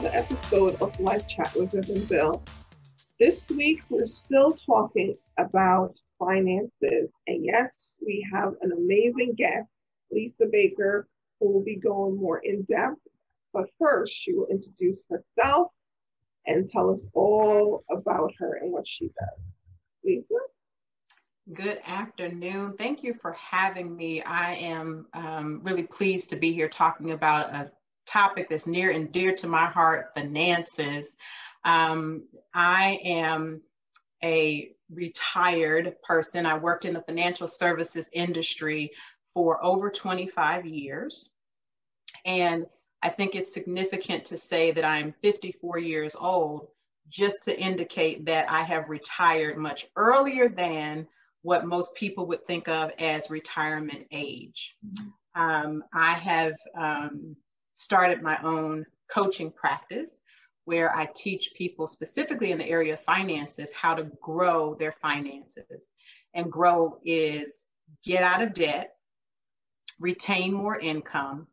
another episode of Life Chat with and Bill. This week, we're still talking about finances. And yes, we have an amazing guest, Lisa Baker, who will be going more in depth. But first, she will introduce herself and tell us all about her and what she does. Lisa? Good afternoon. Thank you for having me. I am um, really pleased to be here talking about a topic that's near and dear to my heart finances. Um, I am a retired person. I worked in the financial services industry for over 25 years. And I think it's significant to say that I'm 54 years old just to indicate that I have retired much earlier than what most people would think of as retirement age. Mm-hmm. Um, I have um, started my own coaching practice where I teach people specifically in the area of finances how to grow their finances. And grow is get out of debt, retain more income,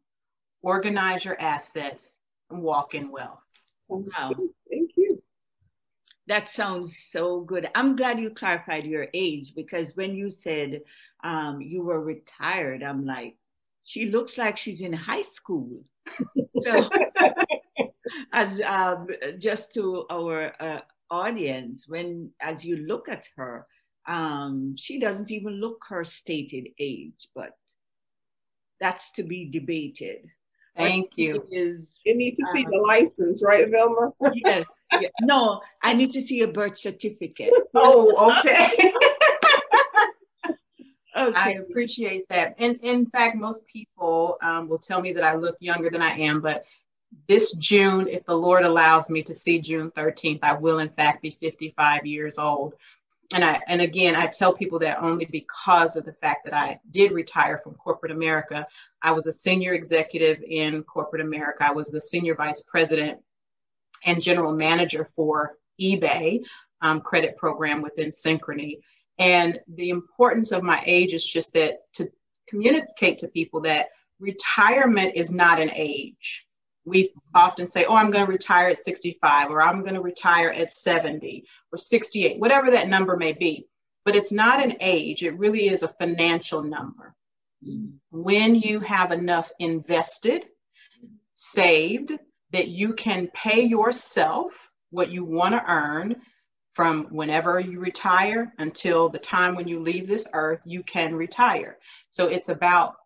organize your assets, and walk in wealth. So, wow. Thank you. That sounds so good. I'm glad you clarified your age because when you said um, you were retired, I'm like, she looks like she's in high school. so, as um, just to our uh, audience, when as you look at her, um, she doesn't even look her stated age, but that's to be debated. Thank you. Is, you need to see um, the license, right, Velma? yes. Yeah. No, I need to see a birth certificate. Oh, okay. okay. I appreciate that. And in fact, most people um, will tell me that I look younger than I am, but this June, if the Lord allows me to see June 13th, I will in fact be 55 years old and I and again I tell people that only because of the fact that I did retire from corporate America. I was a senior executive in corporate America. I was the senior vice president and general manager for eBay um, credit program within Synchrony. And the importance of my age is just that to communicate to people that retirement is not an age. We often say, oh, I'm going to retire at 65 or I'm going to retire at 70 or 68, whatever that number may be. But it's not an age, it really is a financial number. When you have enough invested, saved, that you can pay yourself what you want to earn from whenever you retire until the time when you leave this earth, you can retire. So it's about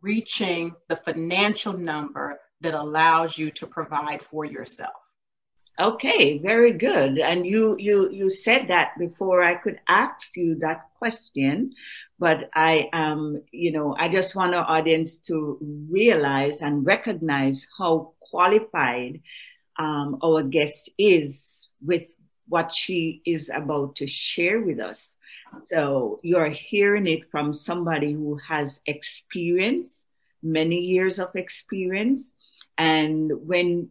reaching the financial number that allows you to provide for yourself. Okay, very good. And you you you said that before I could ask you that question, but I um you know I just want our audience to realize and recognize how qualified um, our guest is with what she is about to share with us. So you're hearing it from somebody who has experience, many years of experience. And when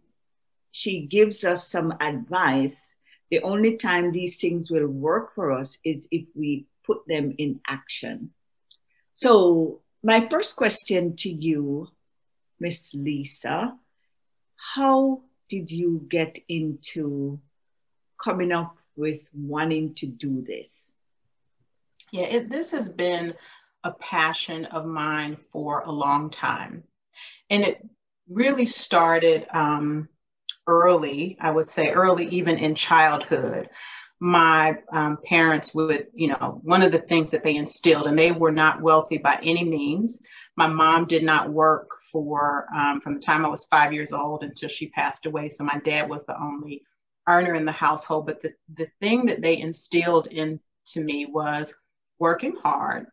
she gives us some advice. The only time these things will work for us is if we put them in action. So, my first question to you, Miss Lisa, how did you get into coming up with wanting to do this? Yeah, it, this has been a passion of mine for a long time. And it really started um, early, I would say early, even in childhood, my um, parents would, you know, one of the things that they instilled, and they were not wealthy by any means. My mom did not work for um, from the time I was five years old until she passed away. So my dad was the only earner in the household. But the, the thing that they instilled into me was working hard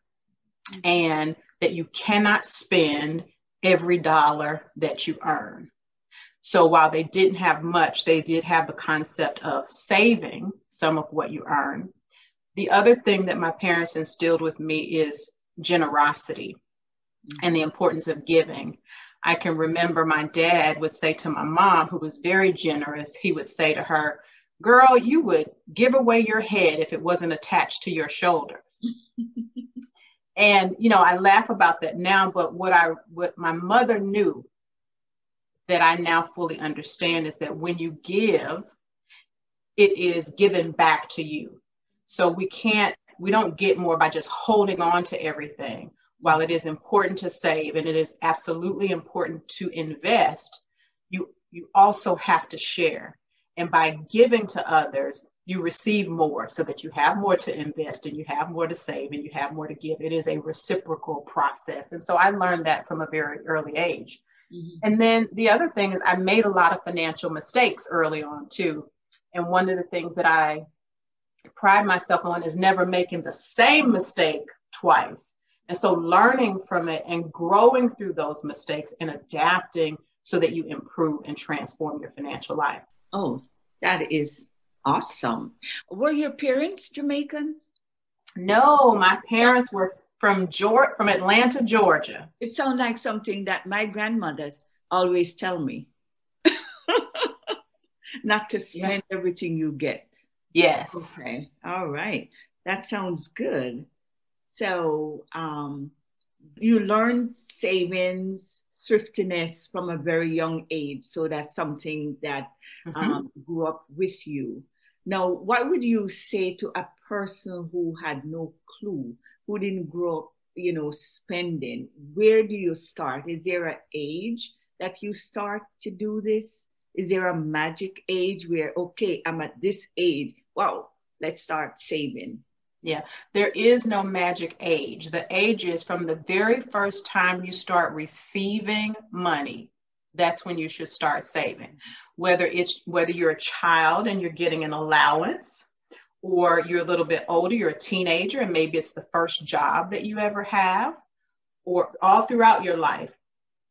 and that you cannot spend every dollar that you earn. So while they didn't have much, they did have the concept of saving some of what you earn. The other thing that my parents instilled with me is generosity and the importance of giving. I can remember my dad would say to my mom, who was very generous, he would say to her, Girl, you would give away your head if it wasn't attached to your shoulders. and you know, I laugh about that now, but what I what my mother knew that I now fully understand is that when you give, it is given back to you. So we can't, we don't get more by just holding on to everything. While it is important to save and it is absolutely important to invest, you you also have to share. And by giving to others, you receive more so that you have more to invest and you have more to save and you have more to give. It is a reciprocal process. And so I learned that from a very early age. Mm-hmm. And then the other thing is I made a lot of financial mistakes early on too. And one of the things that I pride myself on is never making the same mistake twice. And so learning from it and growing through those mistakes and adapting so that you improve and transform your financial life. Oh, that is awesome. Were your parents Jamaican? No, my parents were from Georgia, from Atlanta, Georgia. It sounds like something that my grandmother always tell me. Not to spend yeah. everything you get. Yes. Okay. All right. That sounds good. So, um, you learn savings, thriftiness from a very young age. So that's something that mm-hmm. um, grew up with you. Now, what would you say to a person who had no clue, who didn't grow up, you know, spending? Where do you start? Is there an age that you start to do this? Is there a magic age where, okay, I'm at this age, wow, let's start saving? Yeah, there is no magic age. The age is from the very first time you start receiving money. That's when you should start saving. Whether it's whether you're a child and you're getting an allowance, or you're a little bit older, you're a teenager, and maybe it's the first job that you ever have, or all throughout your life,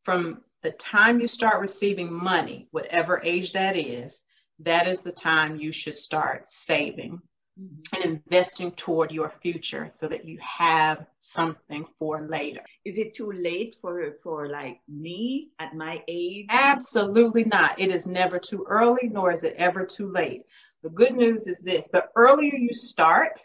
from the time you start receiving money, whatever age that is, that is the time you should start saving mm-hmm. and investing toward your future so that you have something for later. Is it too late for for like me at my age? Absolutely not. It is never too early nor is it ever too late. The good news is this, the earlier you start,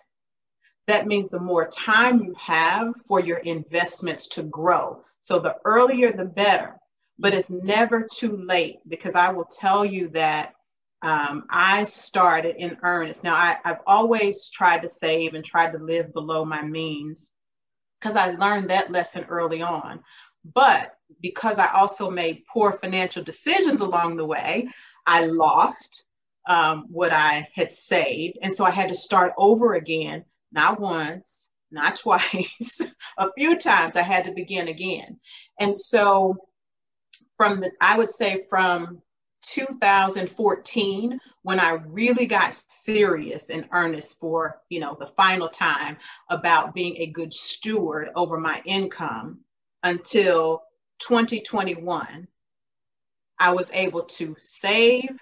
that means the more time you have for your investments to grow. So the earlier the better. But it's never too late because I will tell you that um, I started in earnest. Now, I, I've always tried to save and tried to live below my means because I learned that lesson early on. But because I also made poor financial decisions along the way, I lost um, what I had saved. And so I had to start over again, not once, not twice, a few times I had to begin again. And so from the, I would say from 2014 when I really got serious and earnest for, you know, the final time about being a good steward over my income until 2021. I was able to save,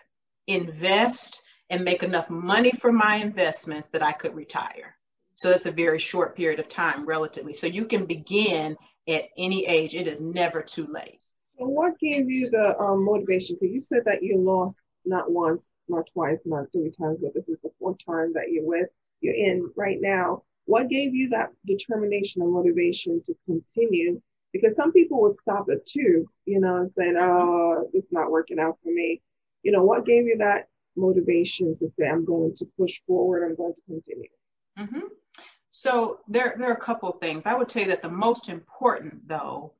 invest, and make enough money for my investments that I could retire. So that's a very short period of time, relatively. So you can begin at any age, it is never too late. So what gave you the um, motivation? Because you said that you lost not once, not twice, not three times, but this is the fourth time that you're with, you're in right now. What gave you that determination and motivation to continue? Because some people would stop at two, you know, and say, oh, it's not working out for me. You know, what gave you that motivation to say, I'm going to push forward, I'm going to continue? Mm-hmm. So there, there are a couple of things. I would say that the most important, though,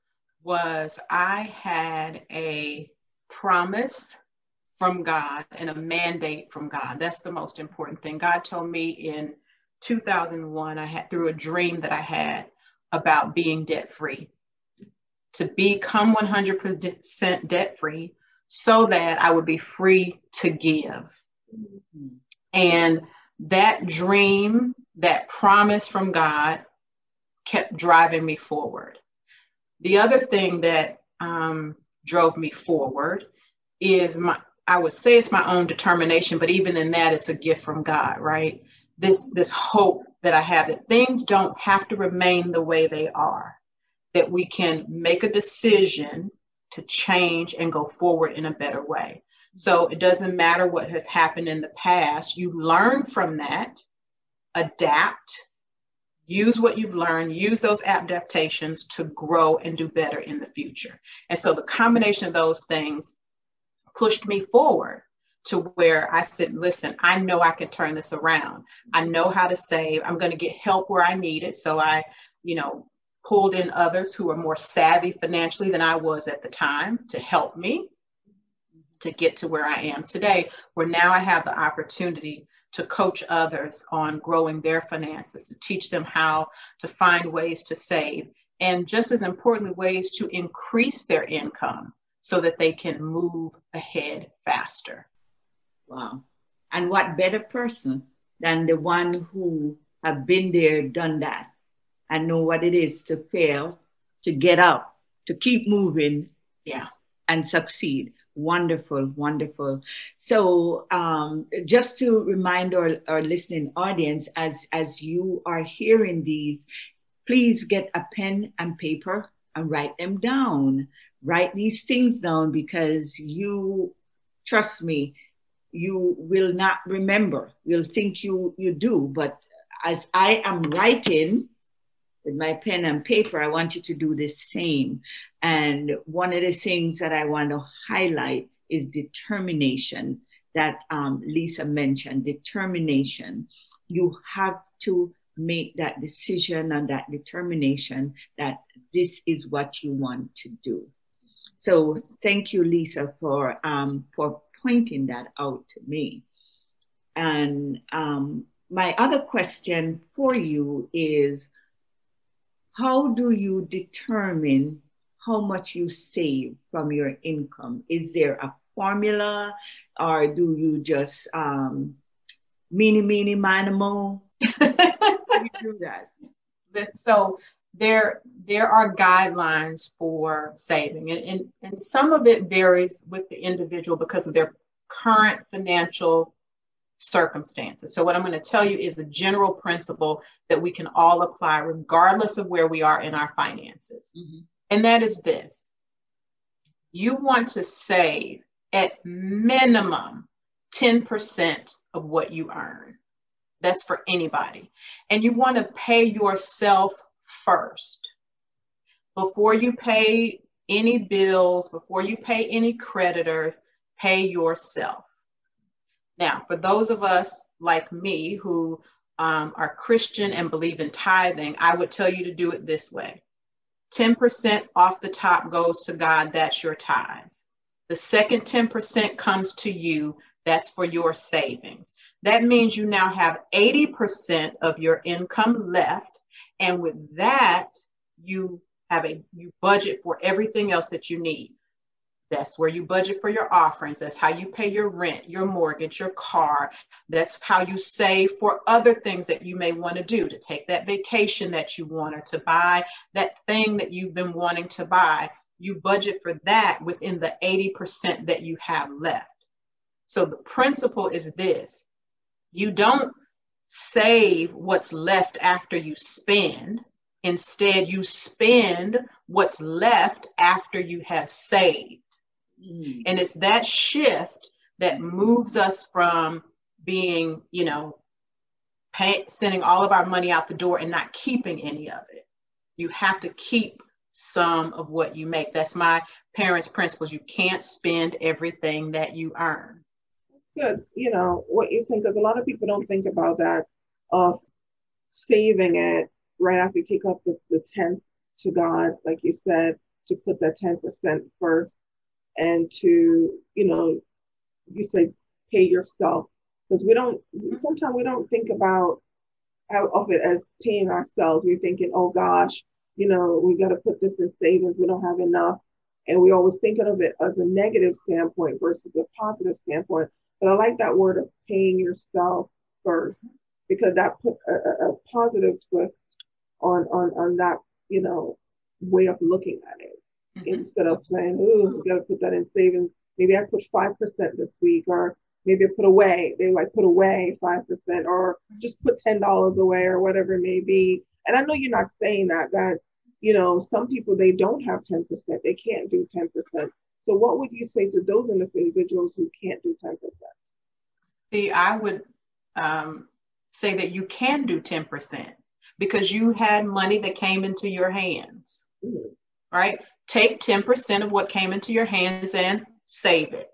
was I had a promise from God and a mandate from God. That's the most important thing. God told me in 2001, I had through a dream that I had about being debt free, to become 100% debt free so that I would be free to give. And that dream, that promise from God kept driving me forward. The other thing that um, drove me forward is my, I would say it's my own determination, but even in that, it's a gift from God, right? This, this hope that I have that things don't have to remain the way they are, that we can make a decision to change and go forward in a better way. So it doesn't matter what has happened in the past, you learn from that, adapt, use what you've learned, use those adaptations to grow and do better in the future. And so the combination of those things pushed me forward to where I said, listen, I know I can turn this around. I know how to save. I'm going to get help where I need it. So I, you know, pulled in others who are more savvy financially than I was at the time to help me to get to where I am today, where now I have the opportunity to coach others on growing their finances, to teach them how to find ways to save, and just as importantly, ways to increase their income so that they can move ahead faster. Wow. And what better person than the one who have been there, done that, and know what it is to fail, to get up, to keep moving, yeah, and succeed. Wonderful, wonderful. So, um, just to remind our, our listening audience, as as you are hearing these, please get a pen and paper and write them down. Write these things down because you, trust me, you will not remember. You'll think you you do, but as I am writing with my pen and paper, I want you to do the same. And one of the things that I want to highlight is determination that um, Lisa mentioned. Determination. You have to make that decision and that determination that this is what you want to do. So thank you, Lisa, for um, for pointing that out to me. And um, my other question for you is how do you determine how much you save from your income? Is there a formula or do you just um, meeny, meeny, miny, mo? you do that? So there, there are guidelines for saving and, and, and some of it varies with the individual because of their current financial circumstances. So, what I'm going to tell you is a general principle that we can all apply regardless of where we are in our finances. Mm-hmm. And that is this you want to save at minimum 10% of what you earn. That's for anybody. And you want to pay yourself first. Before you pay any bills, before you pay any creditors, pay yourself. Now, for those of us like me who um, are Christian and believe in tithing, I would tell you to do it this way 10% off the top goes to God, that's your tithes. The second 10% comes to you, that's for your savings. That means you now have 80% of your income left. And with that, you have a you budget for everything else that you need. That's where you budget for your offerings. That's how you pay your rent, your mortgage, your car. That's how you save for other things that you may want to do to take that vacation that you want or to buy that thing that you've been wanting to buy. You budget for that within the 80% that you have left. So the principle is this you don't save what's left after you spend. Instead, you spend what's left after you have saved. Mm. And it's that shift that moves us from being, you know, pay, sending all of our money out the door and not keeping any of it. You have to keep some of what you make. That's my parents' principles. You can't spend everything that you earn. That's good. You know, what you're saying, because a lot of people don't think about that of saving it right after you take up the, the 10th to God, like you said, to put that 10% first and to, you know, you say pay yourself. Because we don't, mm-hmm. sometimes we don't think about out of it as paying ourselves. We're thinking, oh gosh, you know, we got to put this in savings. We don't have enough. And we always thinking of it as a negative standpoint versus a positive standpoint. But I like that word of paying yourself first because that put a, a positive twist on, on, on that, you know, way of looking at it mm-hmm. instead of saying, "Oh, we got to put that in savings." Maybe I put five percent this week, or maybe I put away. They like put away five percent, or just put ten dollars away, or whatever it may be. And I know you're not saying that. That you know, some people they don't have ten percent. They can't do ten percent. So, what would you say to those individuals who can't do ten percent? See, I would um, say that you can do ten percent because you had money that came into your hands. Mm-hmm. Right? Take 10% of what came into your hands and save it.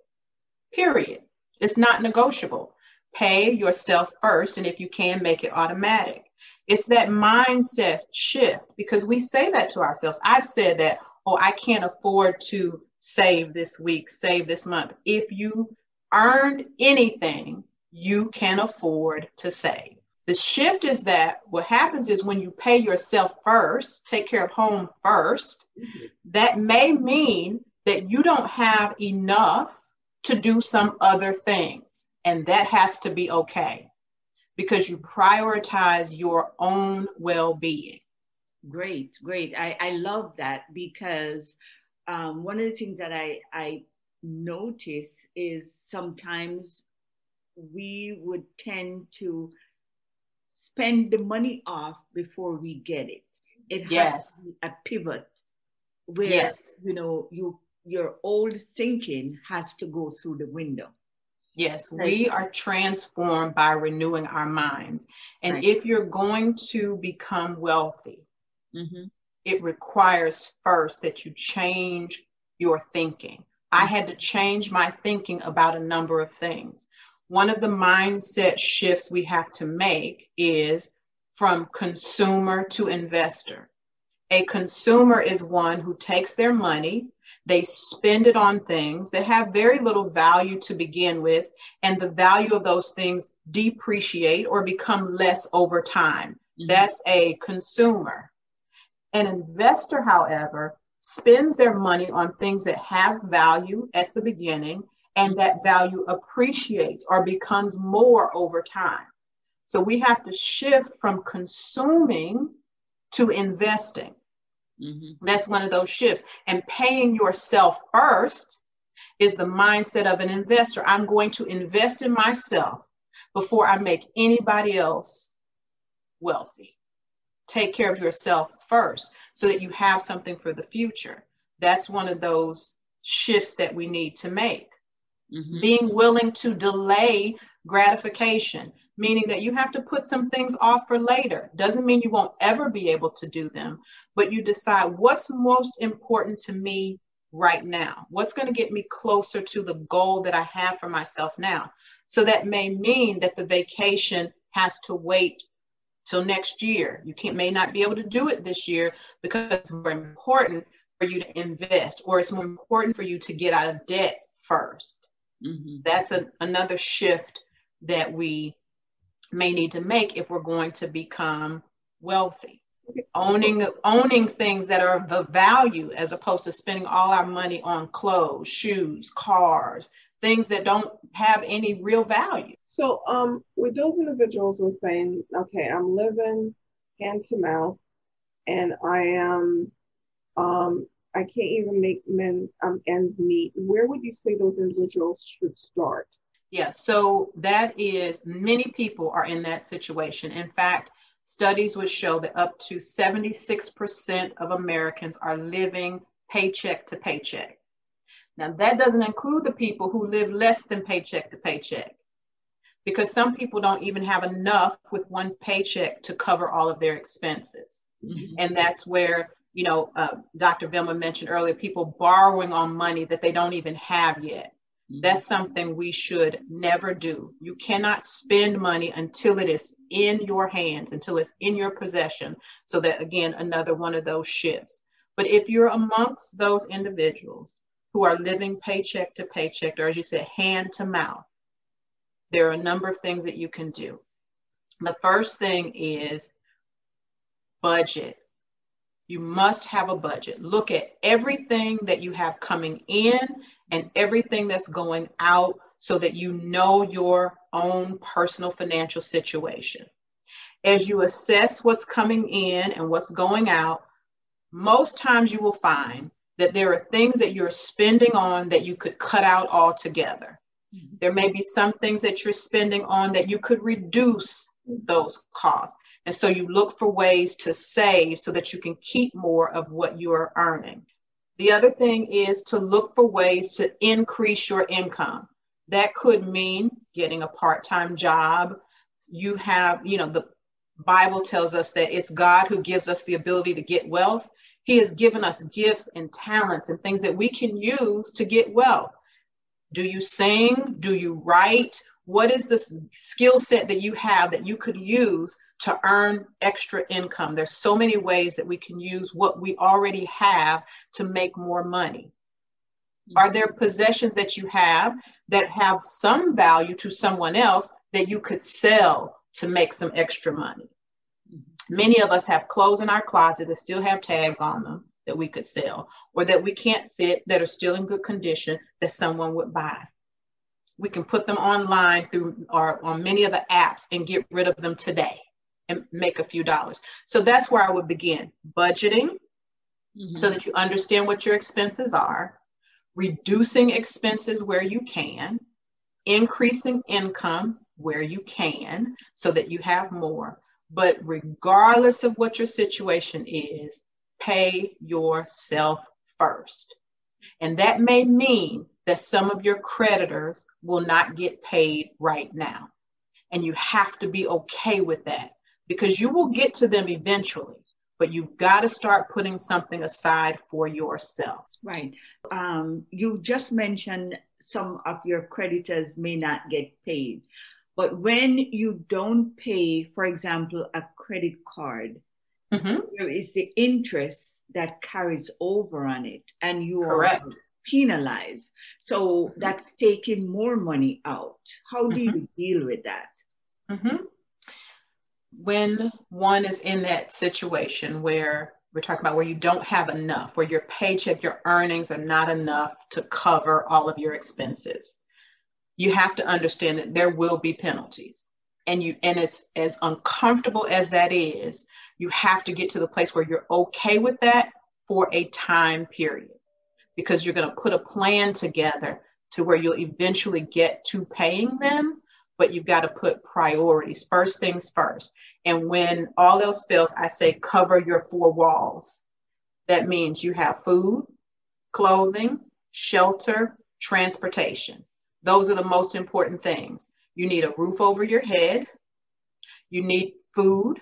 period. It's not negotiable. Pay yourself first, and if you can, make it automatic. It's that mindset shift because we say that to ourselves. I've said that, oh, I can't afford to save this week, save this month. If you earned anything, you can afford to save. The shift is that what happens is when you pay yourself first, take care of home 1st mm-hmm. that may mean that you don't have enough to do some other things. And that has to be okay because you prioritize your own well being. Great, great. I, I love that because um, one of the things that I, I notice is sometimes we would tend to spend the money off before we get it. It has yes. a pivot where yes. you know you your old thinking has to go through the window. Yes, we are transformed by renewing our minds. And right. if you're going to become wealthy, mm-hmm. it requires first that you change your thinking. I had to change my thinking about a number of things. One of the mindset shifts we have to make is from consumer to investor. A consumer is one who takes their money, they spend it on things that have very little value to begin with, and the value of those things depreciate or become less over time. Mm-hmm. That's a consumer. An investor, however, spends their money on things that have value at the beginning and that value appreciates or becomes more over time. So we have to shift from consuming to investing. Mm-hmm. That's one of those shifts. And paying yourself first is the mindset of an investor. I'm going to invest in myself before I make anybody else wealthy. Take care of yourself first so that you have something for the future. That's one of those shifts that we need to make. Mm-hmm. Being willing to delay gratification, meaning that you have to put some things off for later. Doesn't mean you won't ever be able to do them, but you decide what's most important to me right now. What's going to get me closer to the goal that I have for myself now? So that may mean that the vacation has to wait till next year. You can't may not be able to do it this year because it's more important for you to invest or it's more important for you to get out of debt first. Mm-hmm. That's a, another shift that we may need to make if we're going to become wealthy. Owning owning things that are of value as opposed to spending all our money on clothes, shoes, cars, things that don't have any real value. So um with those individuals who are saying, okay, I'm living hand to mouth and I am um I can't even make men um, ends meet. Where would you say those individuals should start? Yeah, so that is many people are in that situation. In fact, studies would show that up to 76% of Americans are living paycheck to paycheck. Now, that doesn't include the people who live less than paycheck to paycheck because some people don't even have enough with one paycheck to cover all of their expenses. Mm-hmm. And that's where you know, uh, Dr. Vilma mentioned earlier, people borrowing on money that they don't even have yet. Mm-hmm. That's something we should never do. You cannot spend money until it is in your hands, until it's in your possession. So that, again, another one of those shifts. But if you're amongst those individuals who are living paycheck to paycheck, or as you said, hand to mouth, there are a number of things that you can do. The first thing is budget you must have a budget. Look at everything that you have coming in and everything that's going out so that you know your own personal financial situation. As you assess what's coming in and what's going out, most times you will find that there are things that you're spending on that you could cut out altogether. Mm-hmm. There may be some things that you're spending on that you could reduce those costs. And so you look for ways to save so that you can keep more of what you are earning. The other thing is to look for ways to increase your income. That could mean getting a part time job. You have, you know, the Bible tells us that it's God who gives us the ability to get wealth. He has given us gifts and talents and things that we can use to get wealth. Do you sing? Do you write? What is the skill set that you have that you could use to earn extra income? There's so many ways that we can use what we already have to make more money. Are there possessions that you have that have some value to someone else that you could sell to make some extra money? Mm-hmm. Many of us have clothes in our closet that still have tags on them that we could sell, or that we can't fit that are still in good condition that someone would buy. We can put them online through or on many of the apps and get rid of them today and make a few dollars. So that's where I would begin budgeting mm-hmm. so that you understand what your expenses are reducing expenses where you can, increasing income where you can so that you have more. But regardless of what your situation is, pay yourself first. And that may mean that some of your creditors will not get paid right now. And you have to be okay with that because you will get to them eventually, but you've got to start putting something aside for yourself. Right. Um, you just mentioned some of your creditors may not get paid. But when you don't pay, for example, a credit card, mm-hmm. there is the interest that carries over on it, and you Correct. are penalized. So mm-hmm. that's taking more money out. How do mm-hmm. you deal with that? Mm-hmm. When one is in that situation where we're talking about where you don't have enough, where your paycheck, your earnings are not enough to cover all of your expenses. You have to understand that there will be penalties. And you and it's as uncomfortable as that is, you have to get to the place where you're okay with that for a time period. Because you're going to put a plan together to where you'll eventually get to paying them, but you've got to put priorities. First things first. And when all else fails, I say cover your four walls. That means you have food, clothing, shelter, transportation. Those are the most important things. You need a roof over your head. You need food.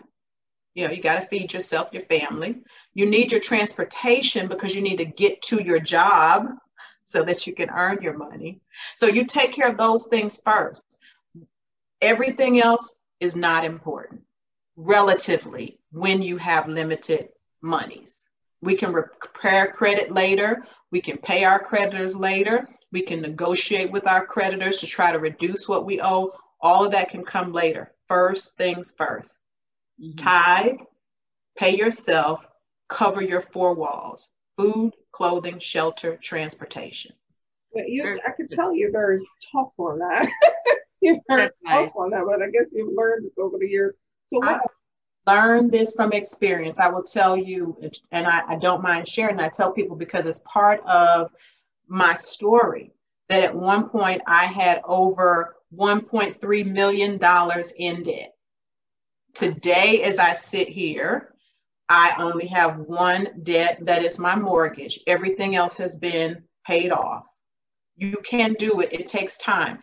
You know, you got to feed yourself, your family. You need your transportation because you need to get to your job so that you can earn your money. So you take care of those things first. Everything else is not important relatively when you have limited monies. We can repair credit later. We can pay our creditors later. We can negotiate with our creditors to try to reduce what we owe. All of that can come later. First things 1st mm-hmm. Tithe, pay yourself, cover your four walls food, clothing, shelter, transportation. you, I can tell you're very tough on that. you're very tough on that, but I guess you've learned over the years so I learned this from experience. I will tell you, and I, I don't mind sharing. I tell people because it's part of my story that at one point I had over $1.3 million in debt. Today, as I sit here, I only have one debt that is my mortgage. Everything else has been paid off. You can do it, it takes time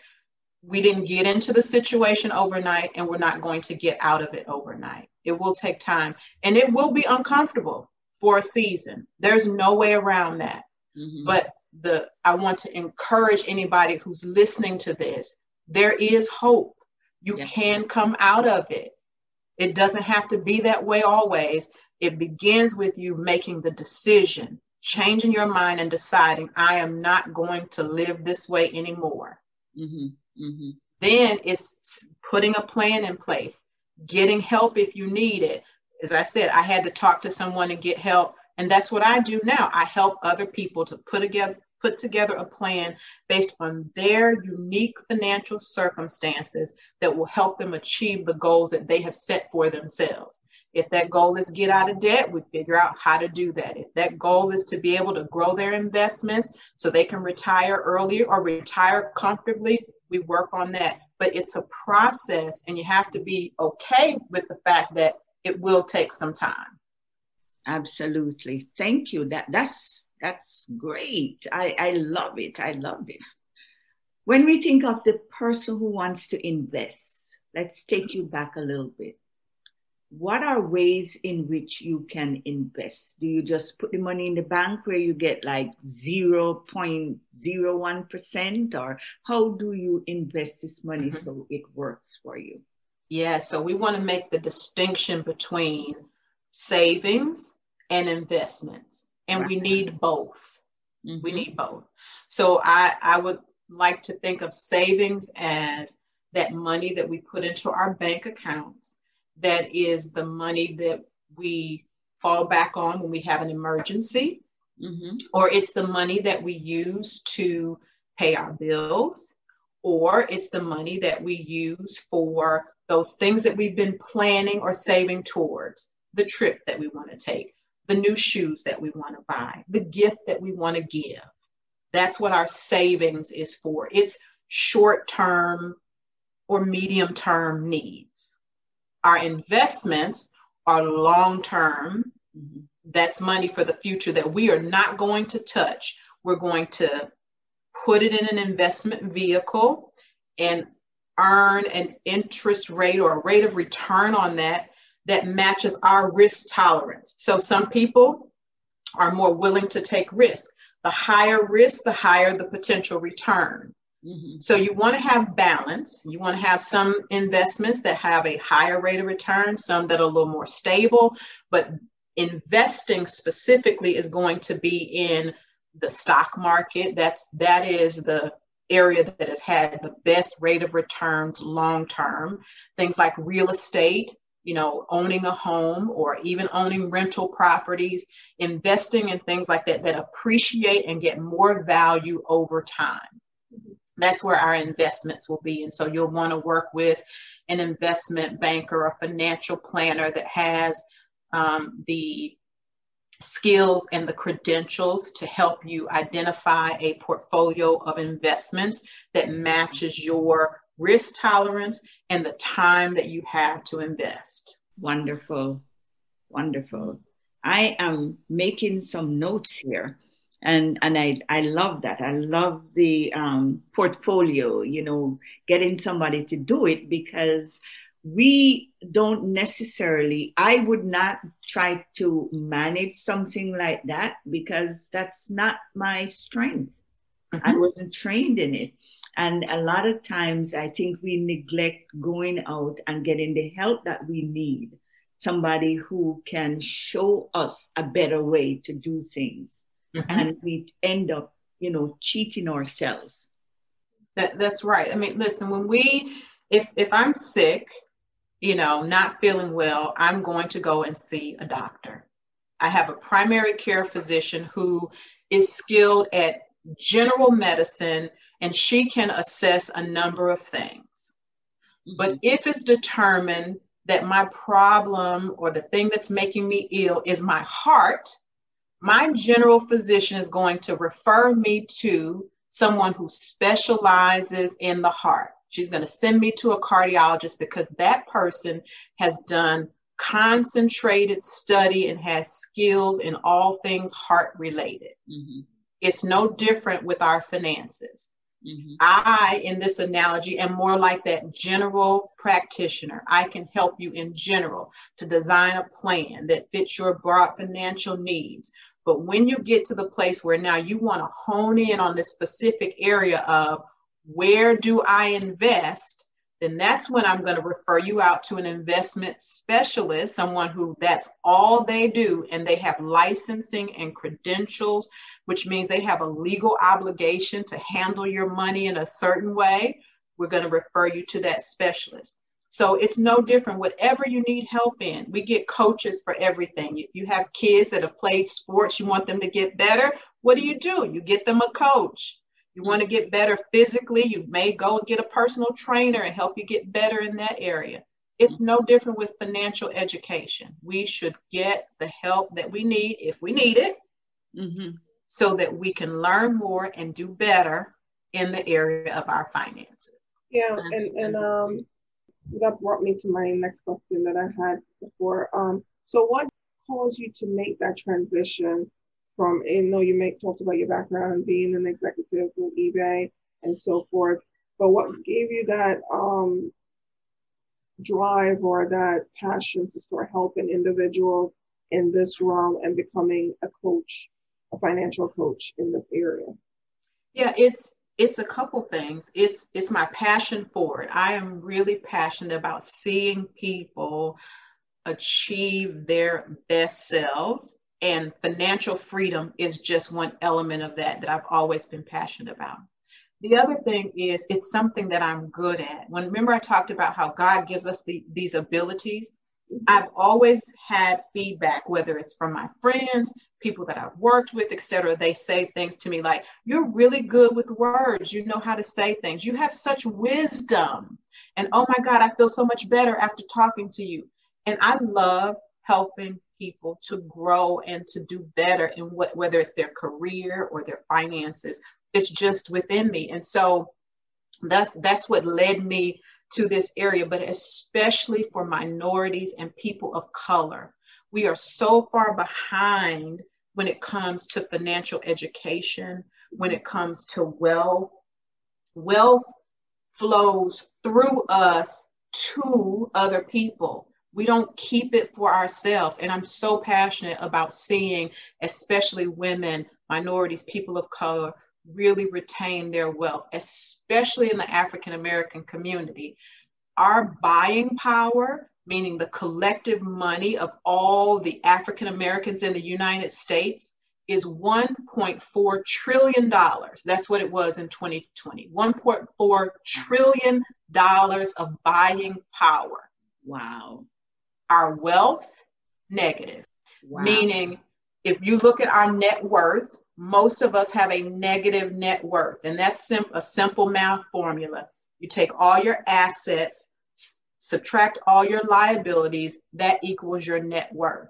we didn't get into the situation overnight and we're not going to get out of it overnight. It will take time and it will be uncomfortable for a season. There's no way around that. Mm-hmm. But the I want to encourage anybody who's listening to this. There is hope. You yeah. can come out of it. It doesn't have to be that way always. It begins with you making the decision, changing your mind and deciding I am not going to live this way anymore. Mm-hmm. Mm-hmm. Then it's putting a plan in place, getting help if you need it. As I said, I had to talk to someone and get help. And that's what I do now. I help other people to put together put together a plan based on their unique financial circumstances that will help them achieve the goals that they have set for themselves. If that goal is get out of debt, we figure out how to do that. If that goal is to be able to grow their investments so they can retire earlier or retire comfortably, we work on that. But it's a process, and you have to be okay with the fact that it will take some time. Absolutely. Thank you. That that's that's great. I, I love it. I love it. When we think of the person who wants to invest, let's take you back a little bit. what are ways in which you can invest? Do you just put the money in the bank where you get like 0.01%? Or how do you invest this money mm-hmm. so it works for you? Yeah, so we want to make the distinction between savings and investments, and right. we need both. Mm-hmm. We need both. So I, I would like to think of savings as that money that we put into our bank accounts that is the money that we fall back on when we have an emergency, mm-hmm. or it's the money that we use to pay our bills, or it's the money that we use for those things that we've been planning or saving towards the trip that we want to take, the new shoes that we want to buy, the gift that we want to give. That's what our savings is for. It's short term or medium term needs. Our investments are long term. Mm-hmm. That's money for the future that we are not going to touch. We're going to put it in an investment vehicle and earn an interest rate or a rate of return on that that matches our risk tolerance. So some people are more willing to take risk. The higher risk, the higher the potential return. Mm-hmm. So you want to have balance. You want to have some investments that have a higher rate of return, some that are a little more stable, but investing specifically is going to be in the stock market. That's that is the area that has had the best rate of returns long term. Things like real estate, you know, owning a home or even owning rental properties, investing in things like that that appreciate and get more value over time that's where our investments will be. And so you'll want to work with an investment banker or financial planner that has um, the skills and the credentials to help you identify a portfolio of investments that matches your risk tolerance and the time that you have to invest. Wonderful. Wonderful. I am making some notes here and and I I love that. I love the um, portfolio. You know, getting somebody to do it because we don't necessarily. I would not try to manage something like that because that's not my strength. Mm-hmm. I wasn't trained in it. And a lot of times, I think we neglect going out and getting the help that we need. Somebody who can show us a better way to do things mm-hmm. and we end up, you know, cheating ourselves. That, that's right. I mean, listen, when we, if if I'm sick, you know, not feeling well, I'm going to go and see a doctor. I have a primary care physician who is skilled at general medicine and she can assess a number of things. Mm-hmm. But if it's determined that my problem or the thing that's making me ill is my heart, my general physician is going to refer me to someone who specializes in the heart. She's going to send me to a cardiologist because that person has done concentrated study and has skills in all things heart related. Mm-hmm. It's no different with our finances. Mm-hmm. I, in this analogy, am more like that general practitioner. I can help you in general to design a plan that fits your broad financial needs but when you get to the place where now you want to hone in on this specific area of where do I invest, then that's when I'm going to refer you out to an investment specialist, someone who that's all they do, and they have licensing and credentials, which means they have a legal obligation to handle your money in a certain way. We're going to refer you to that specialist. So it's no different. Whatever you need help in, we get coaches for everything. If you have kids that have played sports, you want them to get better, what do you do? You get them a coach. You want to get better physically, you may go and get a personal trainer and help you get better in that area. It's no different with financial education. We should get the help that we need if we need it mm-hmm. So that we can learn more and do better in the area of our finances. Yeah, and, and um that brought me to my next question that I had before. Um, so what caused you to make that transition from, you know, you make talked about your background being an executive with eBay and so forth, but what gave you that um, drive or that passion to start helping individuals in this realm and becoming a coach, a financial coach in this area? Yeah, it's it's a couple things. It's it's my passion for it. I am really passionate about seeing people achieve their best selves and financial freedom is just one element of that that I've always been passionate about. The other thing is it's something that I'm good at. When remember I talked about how God gives us the, these abilities, mm-hmm. I've always had feedback, whether it's from my friends, people that I've worked with, etc. They say things to me like, "You're really good with words. You know how to say things. You have such wisdom." And oh my God, I feel so much better after talking to you. And I love helping people to grow and to do better in what, whether it's their career or their finances it's just within me and so that's that's what led me to this area but especially for minorities and people of color we are so far behind when it comes to financial education when it comes to wealth wealth flows through us to other people we don't keep it for ourselves and i'm so passionate about seeing especially women minorities people of color really retain their wealth, especially in the African American community. Our buying power, meaning the collective money of all the African Americans in the United States, is $1.4 trillion. That's what it was in 2020. $1.4 trillion of buying power. Wow. Our wealth, negative. Wow. Meaning, if you look at our net worth, most of us have a negative net worth, and that's sim- a simple math formula. You take all your assets, subtract all your liabilities, that equals your net worth.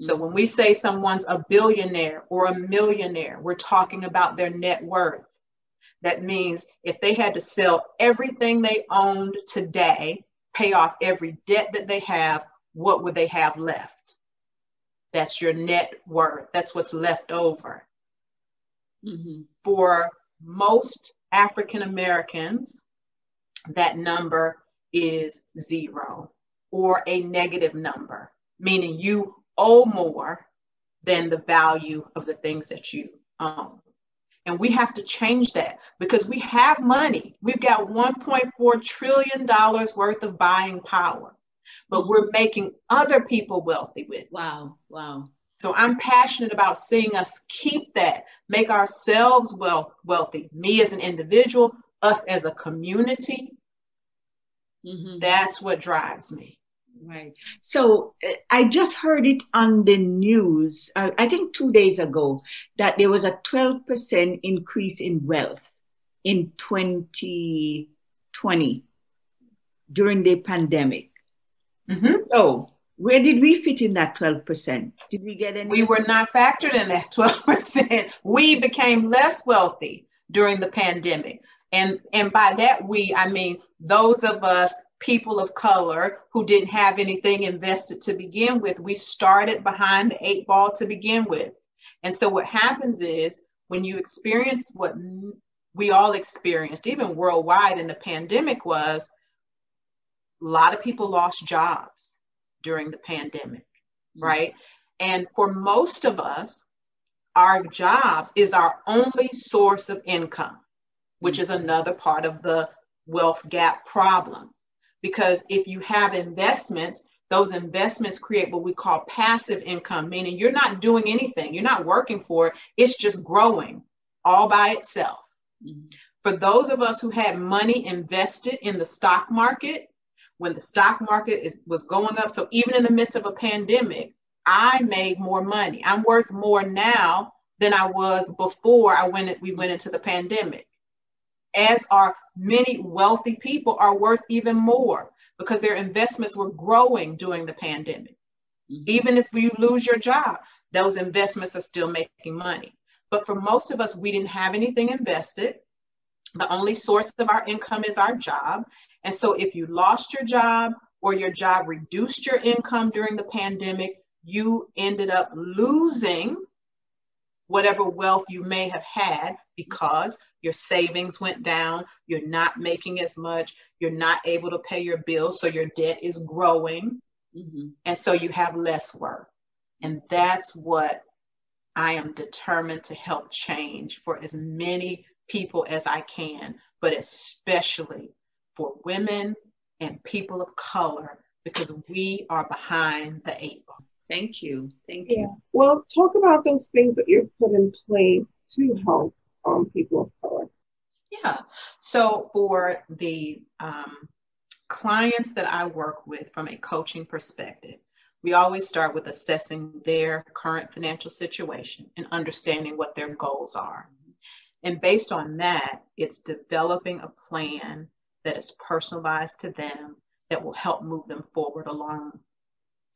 So when we say someone's a billionaire or a millionaire, we're talking about their net worth. That means if they had to sell everything they owned today, pay off every debt that they have, what would they have left? That's your net worth. That's what's left over. Mm-hmm. For most African Americans, that number is zero or a negative number, meaning you owe more than the value of the things that you own. And we have to change that because we have money. We've got $1.4 trillion worth of buying power, but we're making other people wealthy with. Wow, wow. So I'm passionate about seeing us keep that, make ourselves well wealthy, me as an individual, us as a community. Mm-hmm. That's what drives me. Right. So uh, I just heard it on the news, uh, I think two days ago, that there was a 12% increase in wealth in 2020 during the pandemic. Mm-hmm. So where did we fit in that 12%? Did we get any? We were not factored in that 12%. We became less wealthy during the pandemic. And, and by that, we, I mean, those of us, people of color, who didn't have anything invested to begin with, we started behind the eight ball to begin with. And so what happens is when you experience what we all experienced, even worldwide in the pandemic, was a lot of people lost jobs during the pandemic, mm-hmm. right? And for most of us, our jobs is our only source of income, which mm-hmm. is another part of the wealth gap problem. Because if you have investments, those investments create what we call passive income, meaning you're not doing anything, you're not working for it, it's just growing all by itself. Mm-hmm. For those of us who had money invested in the stock market, when the stock market is, was going up. So even in the midst of a pandemic, I made more money. I'm worth more now than I was before I went we went into the pandemic. As are many wealthy people are worth even more because their investments were growing during the pandemic. Mm-hmm. Even if you lose your job, those investments are still making money. But for most of us, we didn't have anything invested. The only source of our income is our job. And so if you lost your job or your job reduced your income during the pandemic, you ended up losing whatever wealth you may have had because your savings went down, you're not making as much, you're not able to pay your bills, so your debt is growing. Mm-hmm. And so you have less work. And that's what I am determined to help change for as many people as I can, but especially for women and people of color, because we are behind the eight ball. Thank you. Thank you. Yeah. Well, talk about those things that you've put in place to help um, people of color. Yeah. So for the um, clients that I work with from a coaching perspective, we always start with assessing their current financial situation and understanding what their goals are. And based on that, it's developing a plan that is personalized to them that will help move them forward along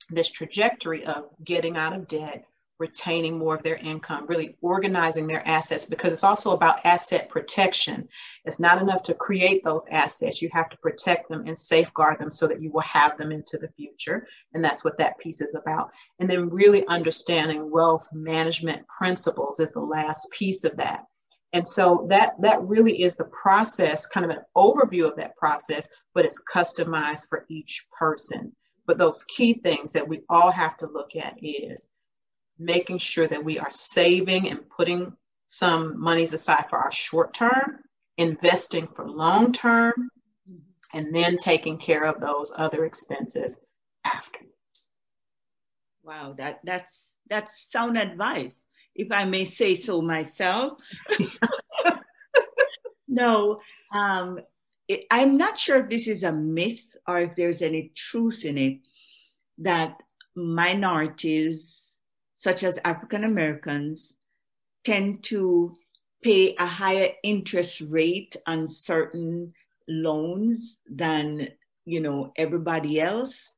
this trajectory of getting out of debt, retaining more of their income, really organizing their assets because it's also about asset protection. It's not enough to create those assets. You have to protect them and safeguard them so that you will have them into the future. And that's what that piece is about. And then really understanding wealth management principles is the last piece of that. And so that that really is the process, kind of an overview of that process, but it's customized for each person. But those key things that we all have to look at is making sure that we are saving and putting some monies aside for our short term, investing for long term, and then taking care of those other expenses afterwards. Wow, that that's that's sound advice, if I may say so myself. no, um, it, I'm not sure if this is a myth or if there's any truth in it that minorities such as African Americans, tend to pay a higher interest rate on certain loans than you know everybody else.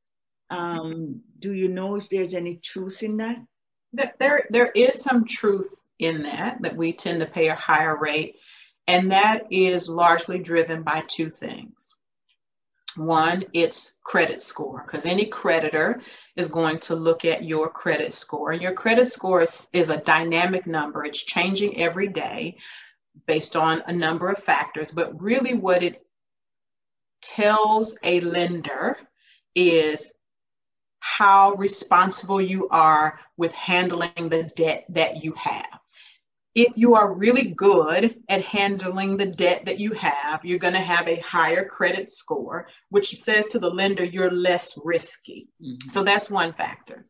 Um, do you know if there's any truth in that? There, there is some truth in that that we tend to pay a higher rate, and that is largely driven by two things. One, it's credit score, because any creditor is going to look at your credit score. And your credit score is, is a dynamic number, it's changing every day based on a number of factors. But really, what it tells a lender is how responsible you are with handling the debt that you have if you are really good at handling the debt that you have, you're going to have a higher credit score, which says to the lender you're less risky. Mm-hmm. So that's one factor.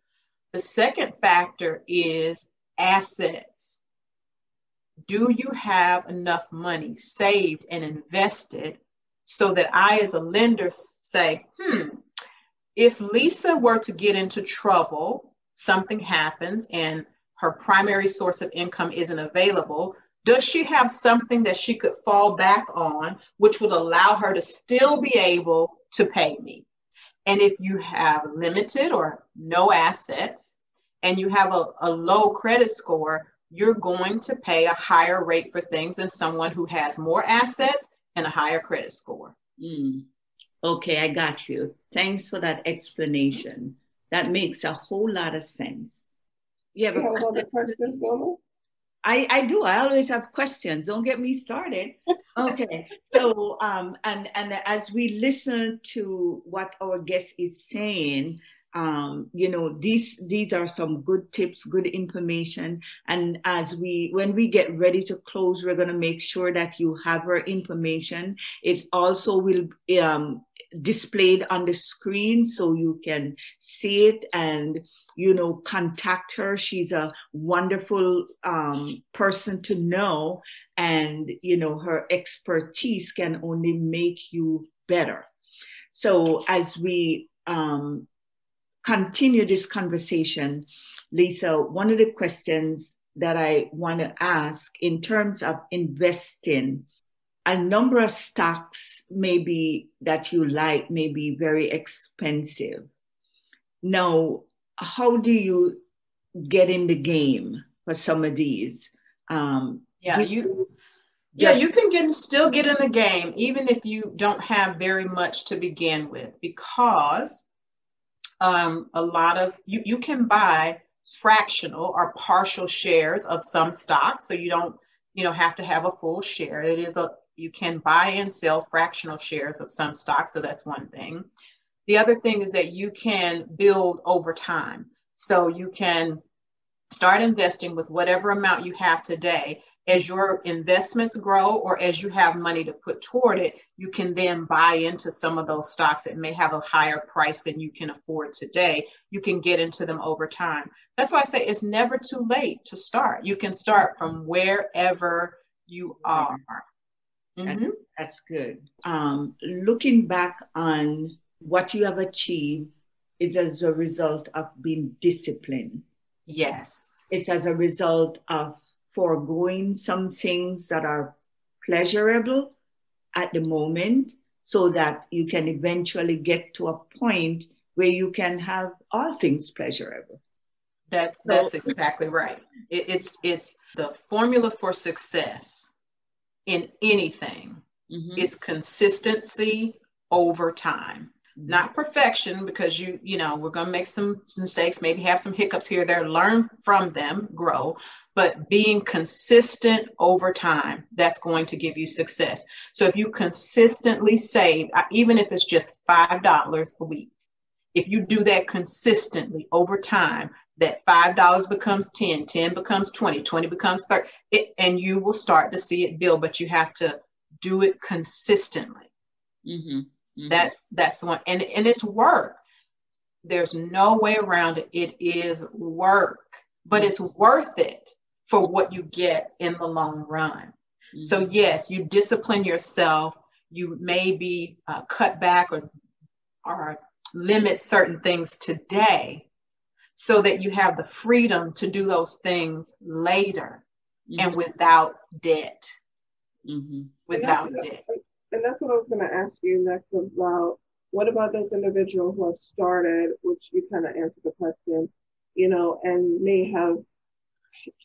The second factor is assets. Do you have enough money saved and invested so that I, as a lender, say, hmm, if Lisa were to get into trouble, something happens, and her primary source of income isn't available, does she have something that she could fall back on, which would allow her to still be able to pay me? And if you have limited or no assets and you have a, a low credit score, you're going to pay a higher rate for things than someone who has more assets and a higher credit score. Mm. Okay, I got you. Thanks for that explanation. That makes a whole lot of sense. Have, you have another question, Mama? I, I do. I always have questions. Don't get me started. Okay. so um and and as we listen to what our guest is saying, um, you know, these these are some good tips, good information. And as we when we get ready to close, we're gonna make sure that you have her information. It also will um displayed on the screen so you can see it and you know contact her she's a wonderful um, person to know and you know her expertise can only make you better so as we um, continue this conversation lisa one of the questions that i want to ask in terms of investing a number of stocks maybe that you like may be very expensive. Now, how do you get in the game for some of these? Um, yeah, you. Yeah, you can get still get in the game even if you don't have very much to begin with because um, a lot of you you can buy fractional or partial shares of some stocks. So you don't, you know, have to have a full share. It is a you can buy and sell fractional shares of some stocks. So that's one thing. The other thing is that you can build over time. So you can start investing with whatever amount you have today as your investments grow or as you have money to put toward it, you can then buy into some of those stocks that may have a higher price than you can afford today. You can get into them over time. That's why I say it's never too late to start. You can start from wherever you are. Mm-hmm. That's good. Um, looking back on what you have achieved is as a result of being disciplined. Yes. It's as a result of foregoing some things that are pleasurable at the moment so that you can eventually get to a point where you can have all things pleasurable. That's that's exactly right. It, it's it's the formula for success in anything mm-hmm. is consistency over time not perfection because you you know we're going to make some mistakes maybe have some hiccups here there learn from them grow but being consistent over time that's going to give you success so if you consistently save uh, even if it's just five dollars a week if you do that consistently over time that five dollars becomes 10 10 becomes 20 20 becomes 30 it, and you will start to see it build but you have to do it consistently mm-hmm. Mm-hmm. That that's the one, and and it's work. There's no way around it. It is work, but it's worth it for what you get in the long run. Mm-hmm. So yes, you discipline yourself. You maybe uh, cut back or or limit certain things today, so that you have the freedom to do those things later mm-hmm. and without debt. Mm-hmm. Without debt and that's what I was going to ask you next about. What about those individuals who have started, which you kind of answered the question, you know, and may have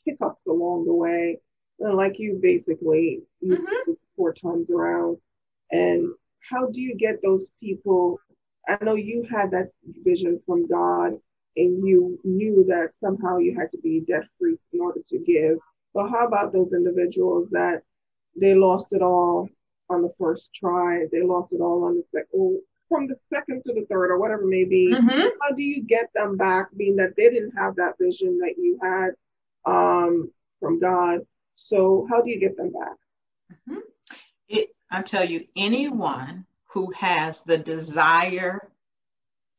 hiccups along the way, like you basically you mm-hmm. four times around. And how do you get those people? I know you had that vision from God, and you knew that somehow you had to be debt free in order to give. But how about those individuals that they lost it all on the first try. They lost it all on the second, well, from the second to the third or whatever it may be. Mm-hmm. How do you get them back, being that they didn't have that vision that you had um, from God? So how do you get them back? Mm-hmm. It, I tell you, anyone who has the desire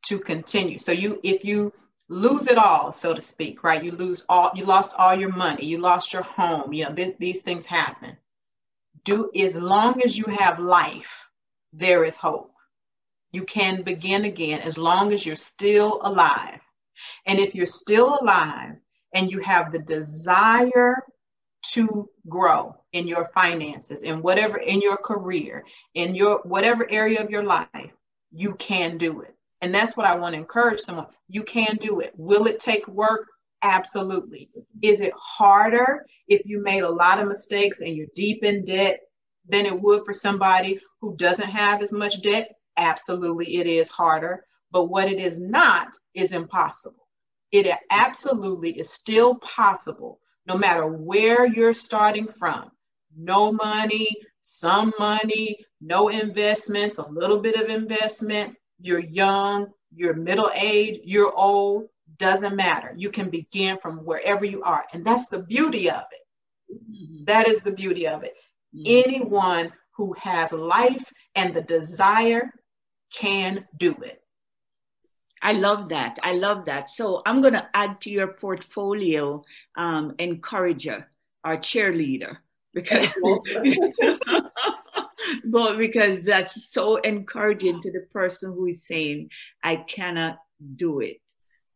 to continue. So you, if you lose it all, so to speak, right? You lose all, you lost all your money, you lost your home. You know, th- these things happen do as long as you have life, there is hope. You can begin again as long as you're still alive. And if you're still alive and you have the desire to grow in your finances, in whatever, in your career, in your whatever area of your life, you can do it. And that's what I want to encourage someone. You can do it. Will it take work? Absolutely. Is it harder if you made a lot of mistakes and you're deep in debt than it would for somebody who doesn't have as much debt? Absolutely, it is harder. But what it is not is impossible. It absolutely is still possible, no matter where you're starting from. No money, some money, no investments, a little bit of investment. You're young, you're middle age, you're old, doesn't matter. You can begin from wherever you are. And that's the beauty of it. Mm-hmm. That is the beauty of it. Mm-hmm. Anyone who has life and the desire can do it. I love that. I love that. So I'm going to add to your portfolio um, encourager or cheerleader because but because that's so encouraging to the person who is saying I cannot do it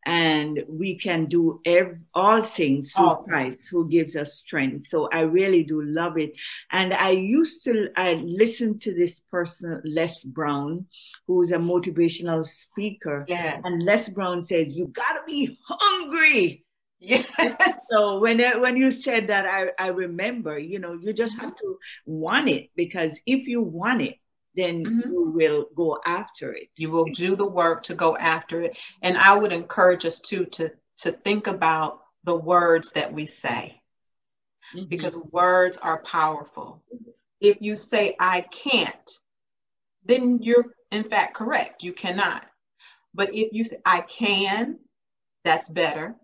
and we can do ev- all things through oh. Christ who gives us strength. So I really do love it. And I used to I listened to this person, Les Brown, who's a motivational speaker. Yes. And Les Brown says, You gotta be hungry. Yes. So when when you said that, I, I remember, you know, you just have to want it because if you want it, then mm-hmm. you will go after it. You will do the work to go after it. And I would encourage us too to to think about the words that we say mm-hmm. because words are powerful. If you say, I can't, then you're in fact correct. You cannot. But if you say, I can, that's better.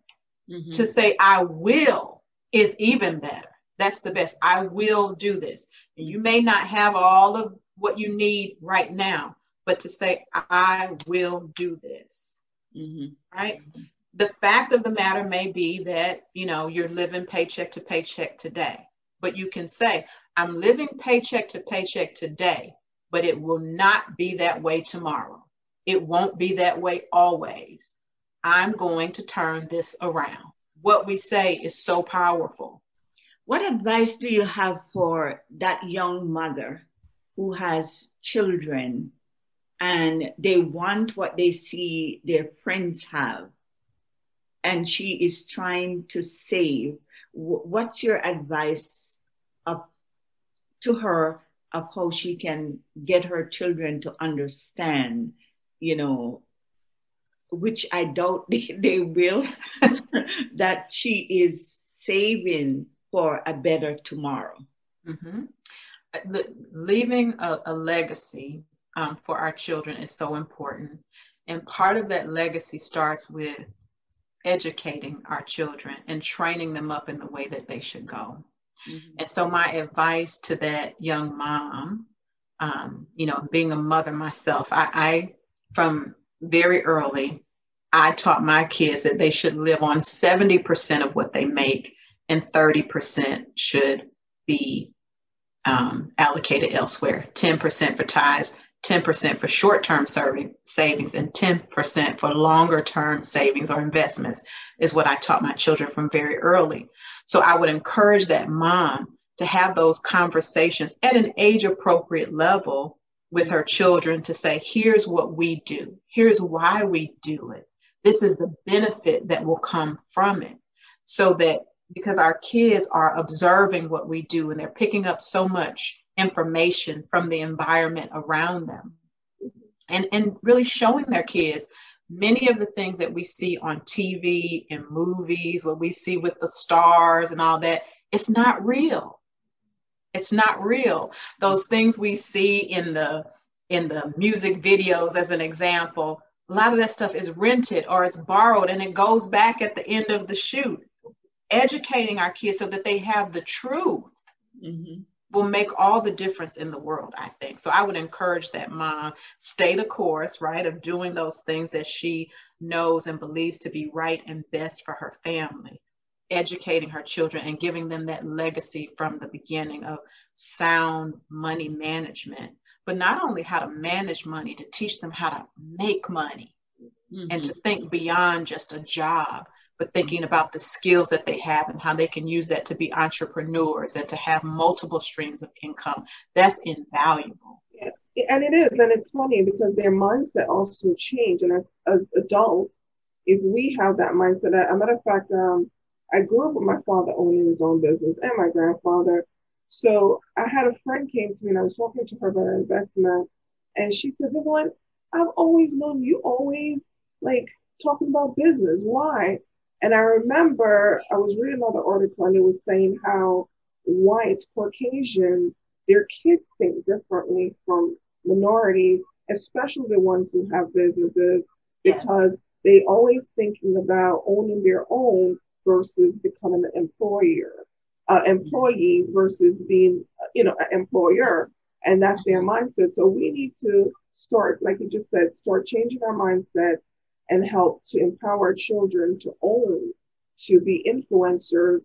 Mm-hmm. To say, I will is even better. That's the best. I will do this. And you may not have all of what you need right now, but to say, I will do this. Mm-hmm. Right? The fact of the matter may be that, you know, you're living paycheck to paycheck today, but you can say, I'm living paycheck to paycheck today, but it will not be that way tomorrow. It won't be that way always. I'm going to turn this around. What we say is so powerful. What advice do you have for that young mother who has children and they want what they see their friends have and she is trying to save? What's your advice of, to her of how she can get her children to understand, you know, which I doubt they, they will, that she is saving for a better tomorrow. Mm-hmm. Leaving a, a legacy um, for our children is so important. And part of that legacy starts with educating our children and training them up in the way that they should go. Mm-hmm. And so, my advice to that young mom, um, you know, being a mother myself, I, I, from very early, I taught my kids that they should live on 70% of what they make and 30% should be um, allocated elsewhere 10% for ties, 10% for short term savings, and 10% for longer term savings or investments is what I taught my children from very early. So I would encourage that mom to have those conversations at an age appropriate level with her children to say, here's what we do, here's why we do it, this is the benefit that will come from it. So that because our kids are observing what we do and they're picking up so much information from the environment around them and, and really showing their kids many of the things that we see on TV and movies, what we see with the stars and all that, it's not real. It's not real. Those things we see in the in the music videos as an example, a lot of that stuff is rented or it's borrowed and it goes back at the end of the shoot educating our kids so that they have the truth mm-hmm. will make all the difference in the world, I think. So I would encourage that mom stay the course, right, of doing those things that she knows and believes to be right and best for her family, educating her children and giving them that legacy from the beginning of sound money management. But not only how to manage money, to teach them how to make money mm-hmm. and to think beyond just a job but thinking about the skills that they have and how they can use that to be entrepreneurs and to have multiple streams of income. That's invaluable. Yeah. And it is, and it's funny because their mindset also change. And as, as adults, if we have that mindset, as a matter of fact, um, I grew up with my father owning his own business and my grandfather. So I had a friend came to me and I was talking to her about investment, and she said, "Vivian, I've always known you always like talking about business. Why?" And I remember I was reading another article and it was saying how white Caucasian, their kids think differently from minorities, especially the ones who have businesses, because yes. they always thinking about owning their own versus becoming an employer, uh, employee versus being, you know, an employer. And that's their mindset. So we need to start, like you just said, start changing our mindset and help to empower children to own, to be influencers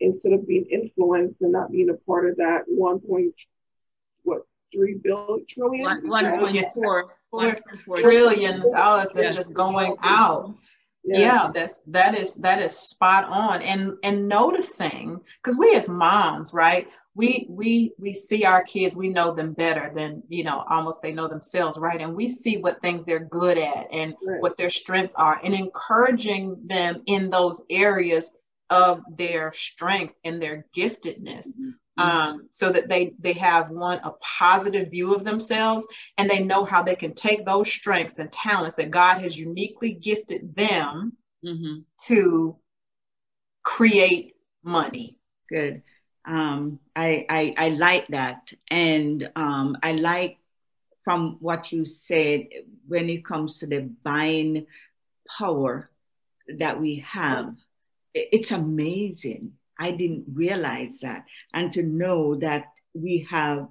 instead of being influenced and not being a part of that one point what three billion trillion one, one point four, four, four trillion dollars that's yeah. just going out yeah. yeah. that's that is that is spot on and and noticing because we as moms right we we we see our kids we know them better than you know almost they know themselves right and we see what things they're good at and right. what their strengths are and encouraging them in those areas of their strength and their giftedness mm-hmm. um, so that they they have one a positive view of themselves and they know how they can take those strengths and talents that god has uniquely gifted them mm-hmm. to create money. Good. Um, I, I, I like that. And um, I like from what you said when it comes to the buying power that we have. It's amazing. I didn't realize that. And to know that we have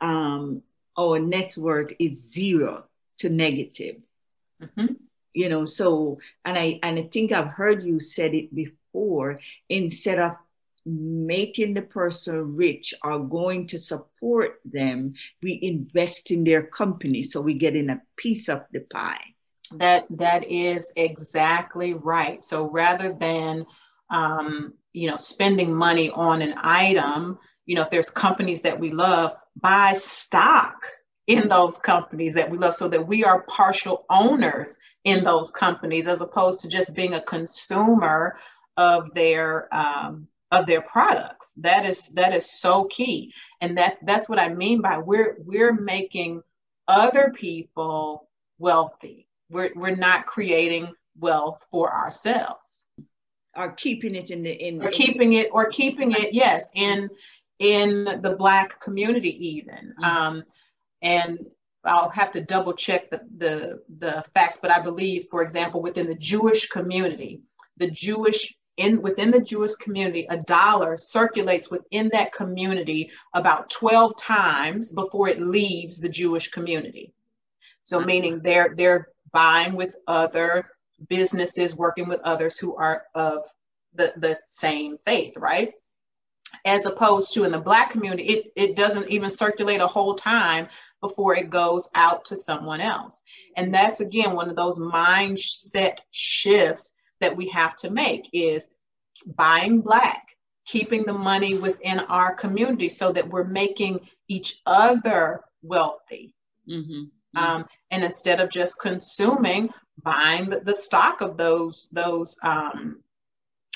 um, our net worth is zero to negative. Mm-hmm. You know, so and I and I think I've heard you said it before. Instead of making the person rich or going to support them, we invest in their company, so we get in a piece of the pie. That that is exactly right. So rather than um, you know spending money on an item, you know, if there's companies that we love, buy stock in those companies that we love so that we are partial owners in those companies as opposed to just being a consumer of their um, of their products. That is that is so key. And that's that's what i mean by we're we're making other people wealthy. We're, we're not creating wealth for ourselves. Or keeping it in the in or keeping it or keeping it yes in in the black community even. Mm-hmm. um, and I'll have to double check the, the, the facts, but I believe, for example, within the Jewish community, the Jewish in within the Jewish community, a dollar circulates within that community about 12 times before it leaves the Jewish community. So mm-hmm. meaning they're they're buying with other businesses, working with others who are of the, the same faith, right? As opposed to in the black community, it, it doesn't even circulate a whole time before it goes out to someone else. And that's again one of those mindset shifts that we have to make is buying black, keeping the money within our community so that we're making each other wealthy. Mm-hmm. Um, and instead of just consuming, buying the, the stock of those those um,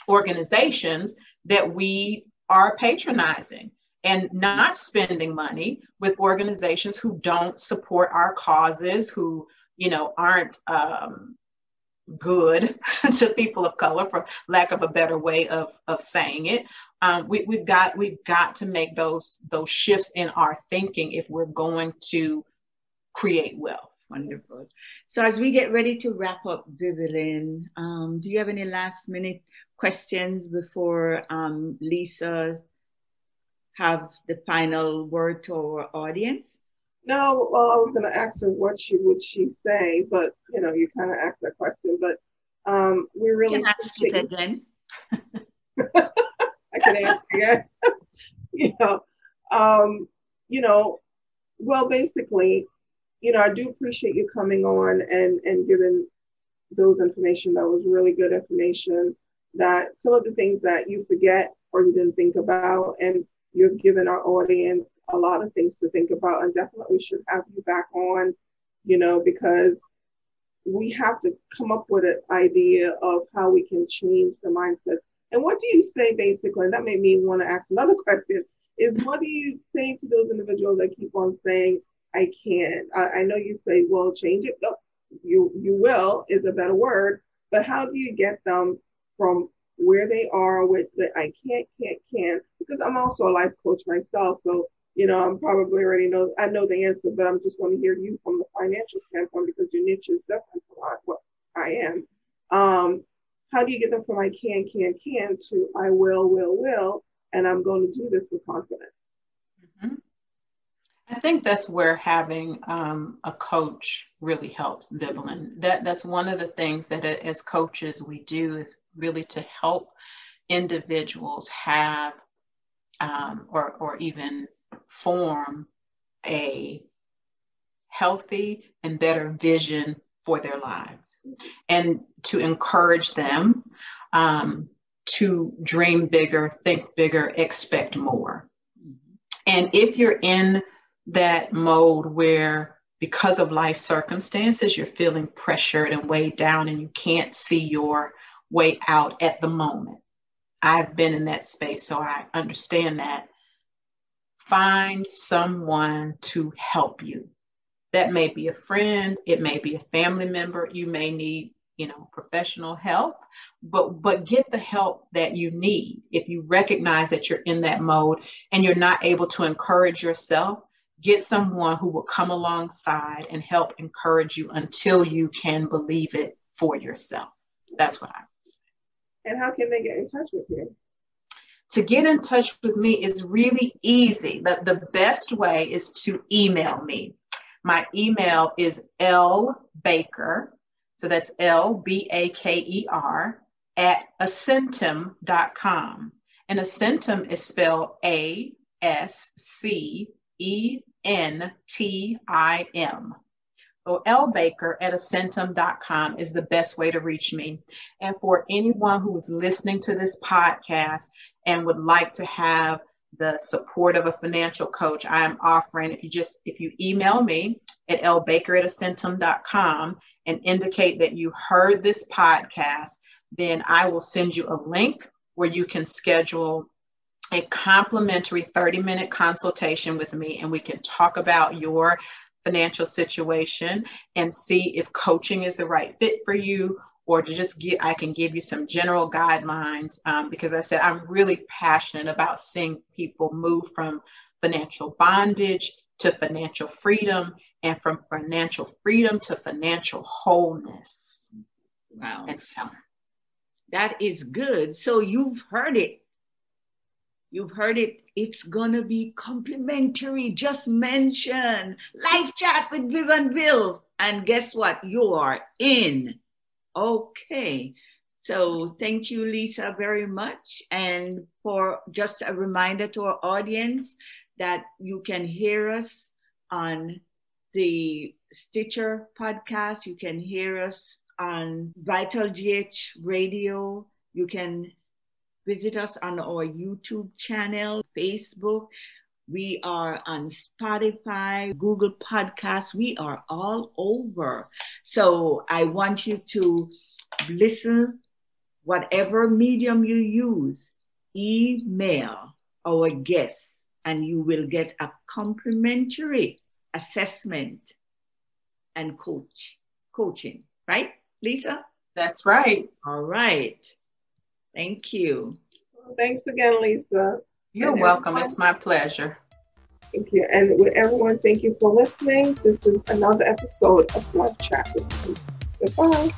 organizations that we are patronizing and not spending money with organizations who don't support our causes, who you know aren't um, good to people of color, for lack of a better way of of saying it. Um, we, we've got we've got to make those those shifts in our thinking if we're going to create wealth. Wonderful. So as we get ready to wrap up, Vivian, um, do you have any last minute questions before um, Lisa have the final word to our audience? No, well, I was going to ask her what she would she say, but you know, you kind of asked that question. But um, we really can ask it again. I can ask again. you know, um, you know, well, basically, you know, I do appreciate you coming on and and giving those information. That was really good information. That some of the things that you forget or you didn't think about, and You've given our audience a lot of things to think about, and definitely should have you back on, you know, because we have to come up with an idea of how we can change the mindset. And what do you say basically? And that made me want to ask another question is what do you say to those individuals that keep on saying, I can't? I, I know you say, well, change it. No, you you will is a better word, but how do you get them from where they are with the I can't, can't, can't, because I'm also a life coach myself. So, you know, I'm probably already know, I know the answer, but I'm just want to hear you from the financial standpoint because your niche is different from what I am. Um, how do you get them from I can, can, can to I will, will, will, and I'm going to do this with confidence? Mm-hmm. I think that's where having um, a coach really helps, Vivian. That that's one of the things that as coaches we do is really to help individuals have um, or or even form a healthy and better vision for their lives, and to encourage them um, to dream bigger, think bigger, expect more. And if you're in that mode where because of life circumstances you're feeling pressured and weighed down and you can't see your way out at the moment i've been in that space so i understand that find someone to help you. That may be a friend it may be a family member you may need you know professional help but but get the help that you need. If you recognize that you're in that mode and you're not able to encourage yourself get someone who will come alongside and help encourage you until you can believe it for yourself. That's what i would say. And how can they get in touch with you to get in touch with me is really easy the, the best way is to email me my email is L Baker, so that's L B A K E R, at ascentim.com. And ascentim is spelled A S C E N T I M. So L Baker at ascentim.com is the best way to reach me. And for anyone who is listening to this podcast and would like to have the support of a financial coach I am offering. If you just if you email me at lbaker at ascentim.com and indicate that you heard this podcast, then I will send you a link where you can schedule a complimentary 30 minute consultation with me and we can talk about your financial situation and see if coaching is the right fit for you or to just get, I can give you some general guidelines um, because I said I'm really passionate about seeing people move from financial bondage to financial freedom and from financial freedom to financial wholeness. Wow. And so that is good. So you've heard it. You've heard it. It's gonna be complimentary. Just mention live chat with Viv and Bill. And guess what? You are in. Okay. So thank you, Lisa, very much. And for just a reminder to our audience that you can hear us on the Stitcher podcast. You can hear us on Vital GH Radio. You can visit us on our YouTube channel, Facebook. We are on Spotify, Google Podcasts. We are all over. So I want you to listen, whatever medium you use, email our guests, and you will get a complimentary assessment and coach coaching. Right, Lisa? That's right. All right. Thank you. Well, thanks again, Lisa. You're and welcome. Everyone, it's my pleasure. Thank you. And with everyone, thank you for listening. This is another episode of with me. Goodbye.